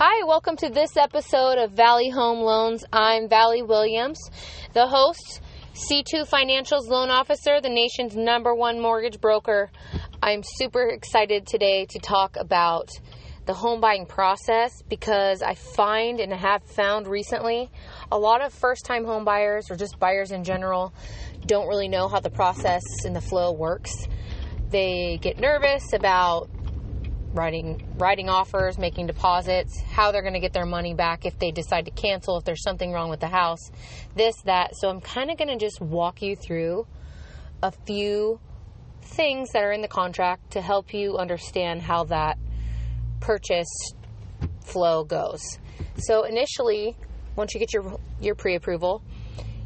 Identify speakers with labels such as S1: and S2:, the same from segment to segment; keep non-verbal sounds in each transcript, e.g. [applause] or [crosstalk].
S1: Hi, welcome to this episode of Valley Home Loans. I'm Valley Williams, the host, C2 Financials loan officer, the nation's number one mortgage broker. I'm super excited today to talk about the home buying process because I find and have found recently a lot of first time home buyers or just buyers in general don't really know how the process and the flow works. They get nervous about writing writing offers, making deposits, how they're going to get their money back if they decide to cancel, if there's something wrong with the house, this that. So I'm kind of going to just walk you through a few things that are in the contract to help you understand how that purchase flow goes. So initially, once you get your your pre-approval,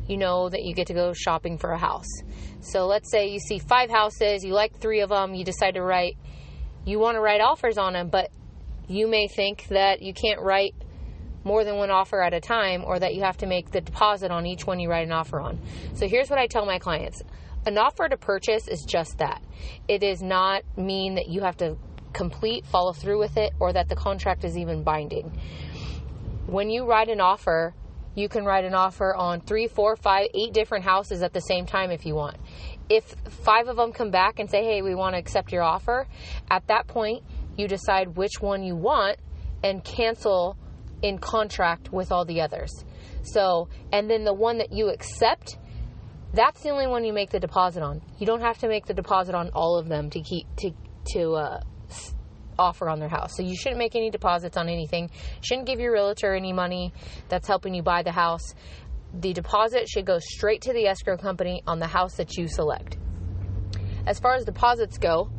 S1: you know that you get to go shopping for a house. So let's say you see five houses, you like 3 of them, you decide to write you want to write offers on them, but you may think that you can't write more than one offer at a time or that you have to make the deposit on each one you write an offer on. So here's what I tell my clients. An offer to purchase is just that. It does not mean that you have to complete, follow through with it, or that the contract is even binding. When you write an offer, you can write an offer on three, four, five, eight different houses at the same time if you want if five of them come back and say, hey, we want to accept your offer, at that point, you decide which one you want and cancel in contract with all the others. So, and then the one that you accept, that's the only one you make the deposit on. You don't have to make the deposit on all of them to keep to to uh, offer on their house. So you shouldn't make any deposits on anything. Shouldn't give your realtor any money that's helping you buy the house the deposit should go straight to the escrow company on the house that you select. As far as deposits go,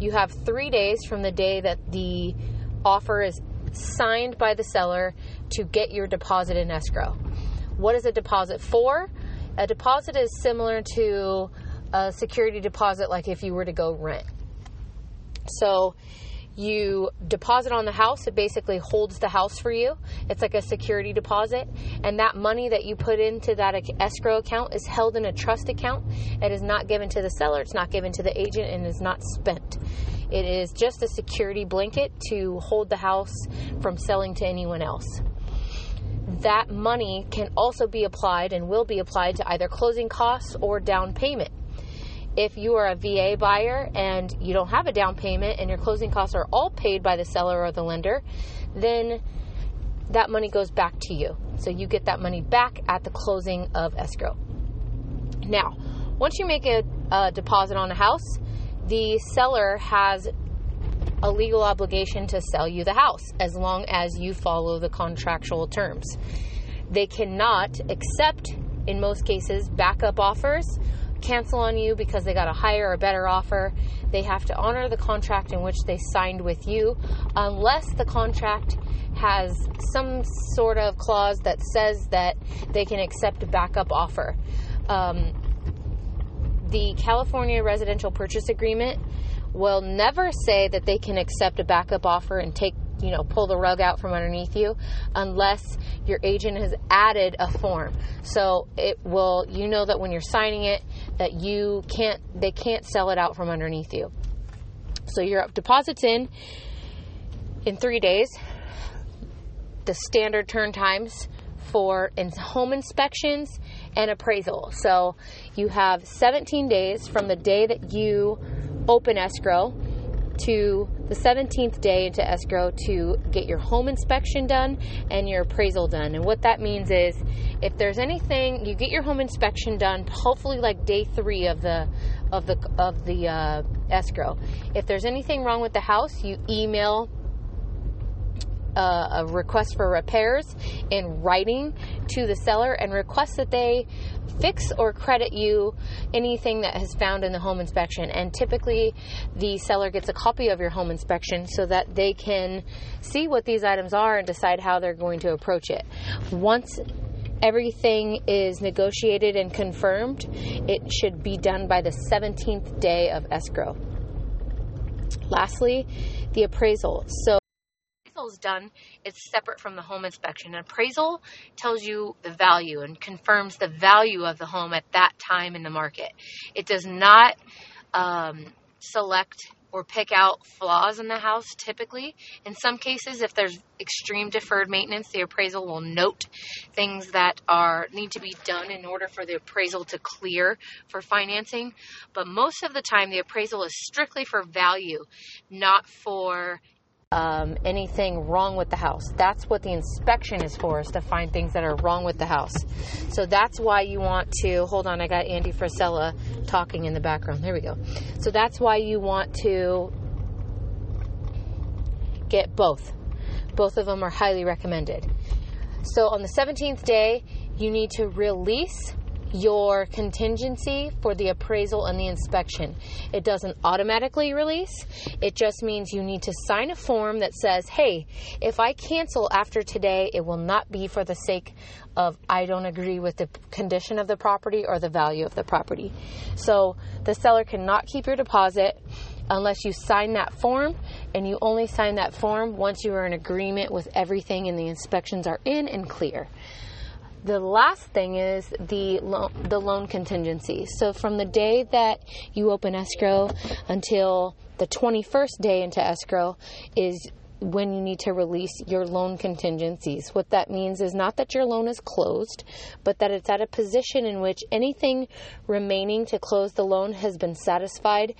S1: you have three days from the day that the offer is signed by the seller to get your deposit in escrow. What is a deposit for? A deposit is similar to a security deposit, like if you were to go rent. So you deposit on the house it basically holds the house for you. It's like a security deposit. And that money that you put into that escrow account is held in a trust account. It is not given to the seller it's not given to the agent and is not spent. It is just a security blanket to hold the house from selling to anyone else. That money can also be applied and will be applied to either closing costs or down payment if you are a VA buyer and you don't have a down payment and your closing costs are all paid by the seller or the lender, then that money goes back to you. So you get that money back at the closing of escrow. Now, once you make a, a deposit on a house, the seller has a legal obligation to sell you the house as long as you follow the contractual terms. They cannot accept, in most cases, backup offers cancel on you because they got a higher or better offer. They have to honor the contract in which they signed with you unless the contract has some sort of clause that says that they can accept a backup offer. Um, the California Residential Purchase Agreement will never say that they can accept a backup offer and take you know pull the rug out from underneath you unless your agent has added a form so it will you know that when you're signing it that you can't they can't sell it out from underneath you. So your deposits in in three days. The standard turn times for in home inspections and appraisal. So you have 17 days from the day that you open escrow to the 17th day into escrow to get your home inspection done and your appraisal done. And what that means is if there's anything, you get your home inspection done, hopefully like day three of the of the of the uh, escrow. If there's anything wrong with the house, you email a request for repairs in writing to the seller and request that they fix or credit you anything that has found in the home inspection. And typically, the seller gets a copy of your home inspection so that they can see what these items are and decide how they're going to approach it. Once everything is negotiated and confirmed, it should be done by the 17th day of escrow. Lastly, the appraisal. So appraisal is done, it's separate from the home inspection. An appraisal tells you the value and confirms the value of the home at that time in the market. It does not um, select or pick out flaws in the house typically. In some cases, if there's extreme deferred maintenance, the appraisal will note things that are need to be done in order for the appraisal to clear for financing. But most of the time the appraisal is strictly for value, not for um, anything wrong with the house. That's what the inspection is for, is to find things that are wrong with the house. So that's why you want to, hold on, I got Andy Frisella talking in the background. There we go. So that's why you want to get both. Both of them are highly recommended. So on the 17th day, you need to release your contingency for the appraisal and the inspection. It doesn't automatically release, it just means you need to sign a form that says, hey, if I cancel after today, it will not be for the sake of I don't agree with the condition of the property or the value of the property. So the seller cannot keep your deposit unless you sign that form and you only sign that form once you are in agreement with everything and the inspections are in and clear. The last thing is the loan, the loan contingency. So from the day that you open escrow until the 21st day into escrow is when you need to release your loan contingencies. What that means is not that your loan is closed, but that it's at a position in which anything remaining to close the loan has been satisfied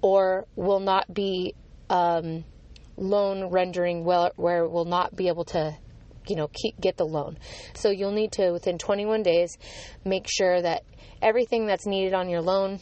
S1: or will not be um, loan rendering where it will not be able to you know keep, get the loan. So you'll need to within 21 days make sure that everything that's needed on your loan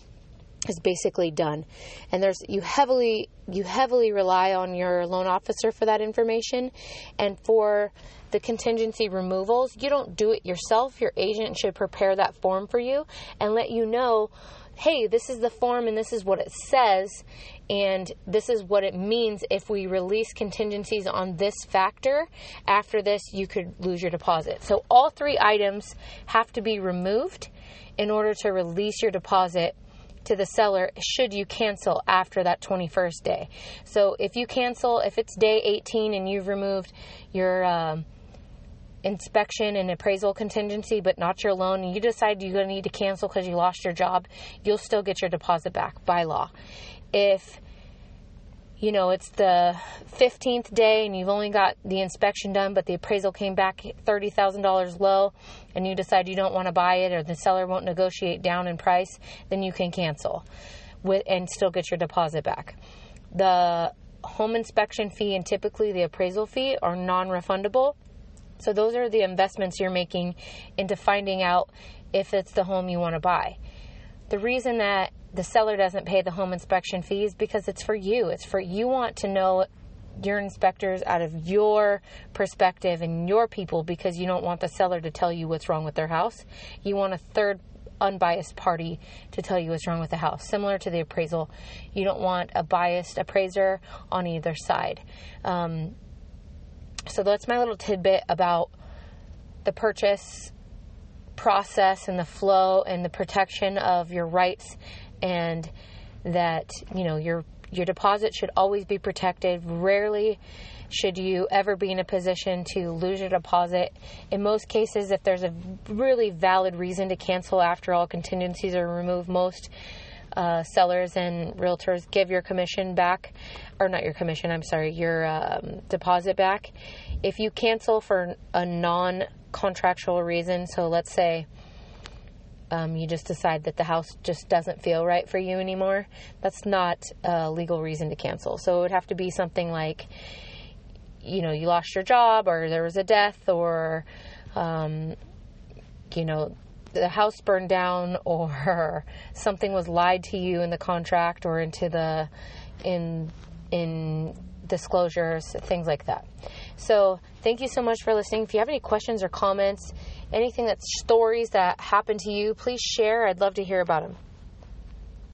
S1: is basically done. And there's you heavily you heavily rely on your loan officer for that information and for the contingency removals, you don't do it yourself. Your agent should prepare that form for you and let you know hey, this is the form and this is what it says, and this is what it means if we release contingencies on this factor. After this, you could lose your deposit. So, all three items have to be removed in order to release your deposit to the seller should you cancel after that 21st day. So, if you cancel, if it's day 18 and you've removed your um, inspection and appraisal contingency, but not your loan, and you decide you're going to need to cancel because you lost your job, you'll still get your deposit back by law. If you know it's the 15th day and you've only got the inspection done, but the appraisal came back $30,000 low, and you decide you don't want to buy it or the seller won't negotiate down in price, then you can cancel with and still get your deposit back. The home inspection fee and typically the appraisal fee are non refundable so those are the investments you're making into finding out if it's the home you want to buy. The reason that the seller doesn't pay the home inspection fee is because it's for you. It's for you want to know your inspectors out of your perspective and your people because you don't want the seller to tell you what's wrong with their house. You want a third unbiased party to tell you what's wrong with the house. Similar to the appraisal, you don't want a biased appraiser on either side. Um, so that's my little tidbit about the purchase process and the flow and the protection of your rights and that you know your your deposit should always be protected. Rarely should you ever be in a position to lose your deposit. In most cases if there's a really valid reason to cancel after all contingencies are removed most uh, sellers and realtors give your commission back, or not your commission, I'm sorry, your um, deposit back. If you cancel for a non contractual reason, so let's say um, you just decide that the house just doesn't feel right for you anymore, that's not a legal reason to cancel. So it would have to be something like, you know, you lost your job, or there was a death, or, um, you know, the house burned down or [laughs] something was lied to you in the contract or into the in in disclosures things like that. So thank you so much for listening. If you have any questions or comments anything that's stories that happened to you please share. I'd love to hear about them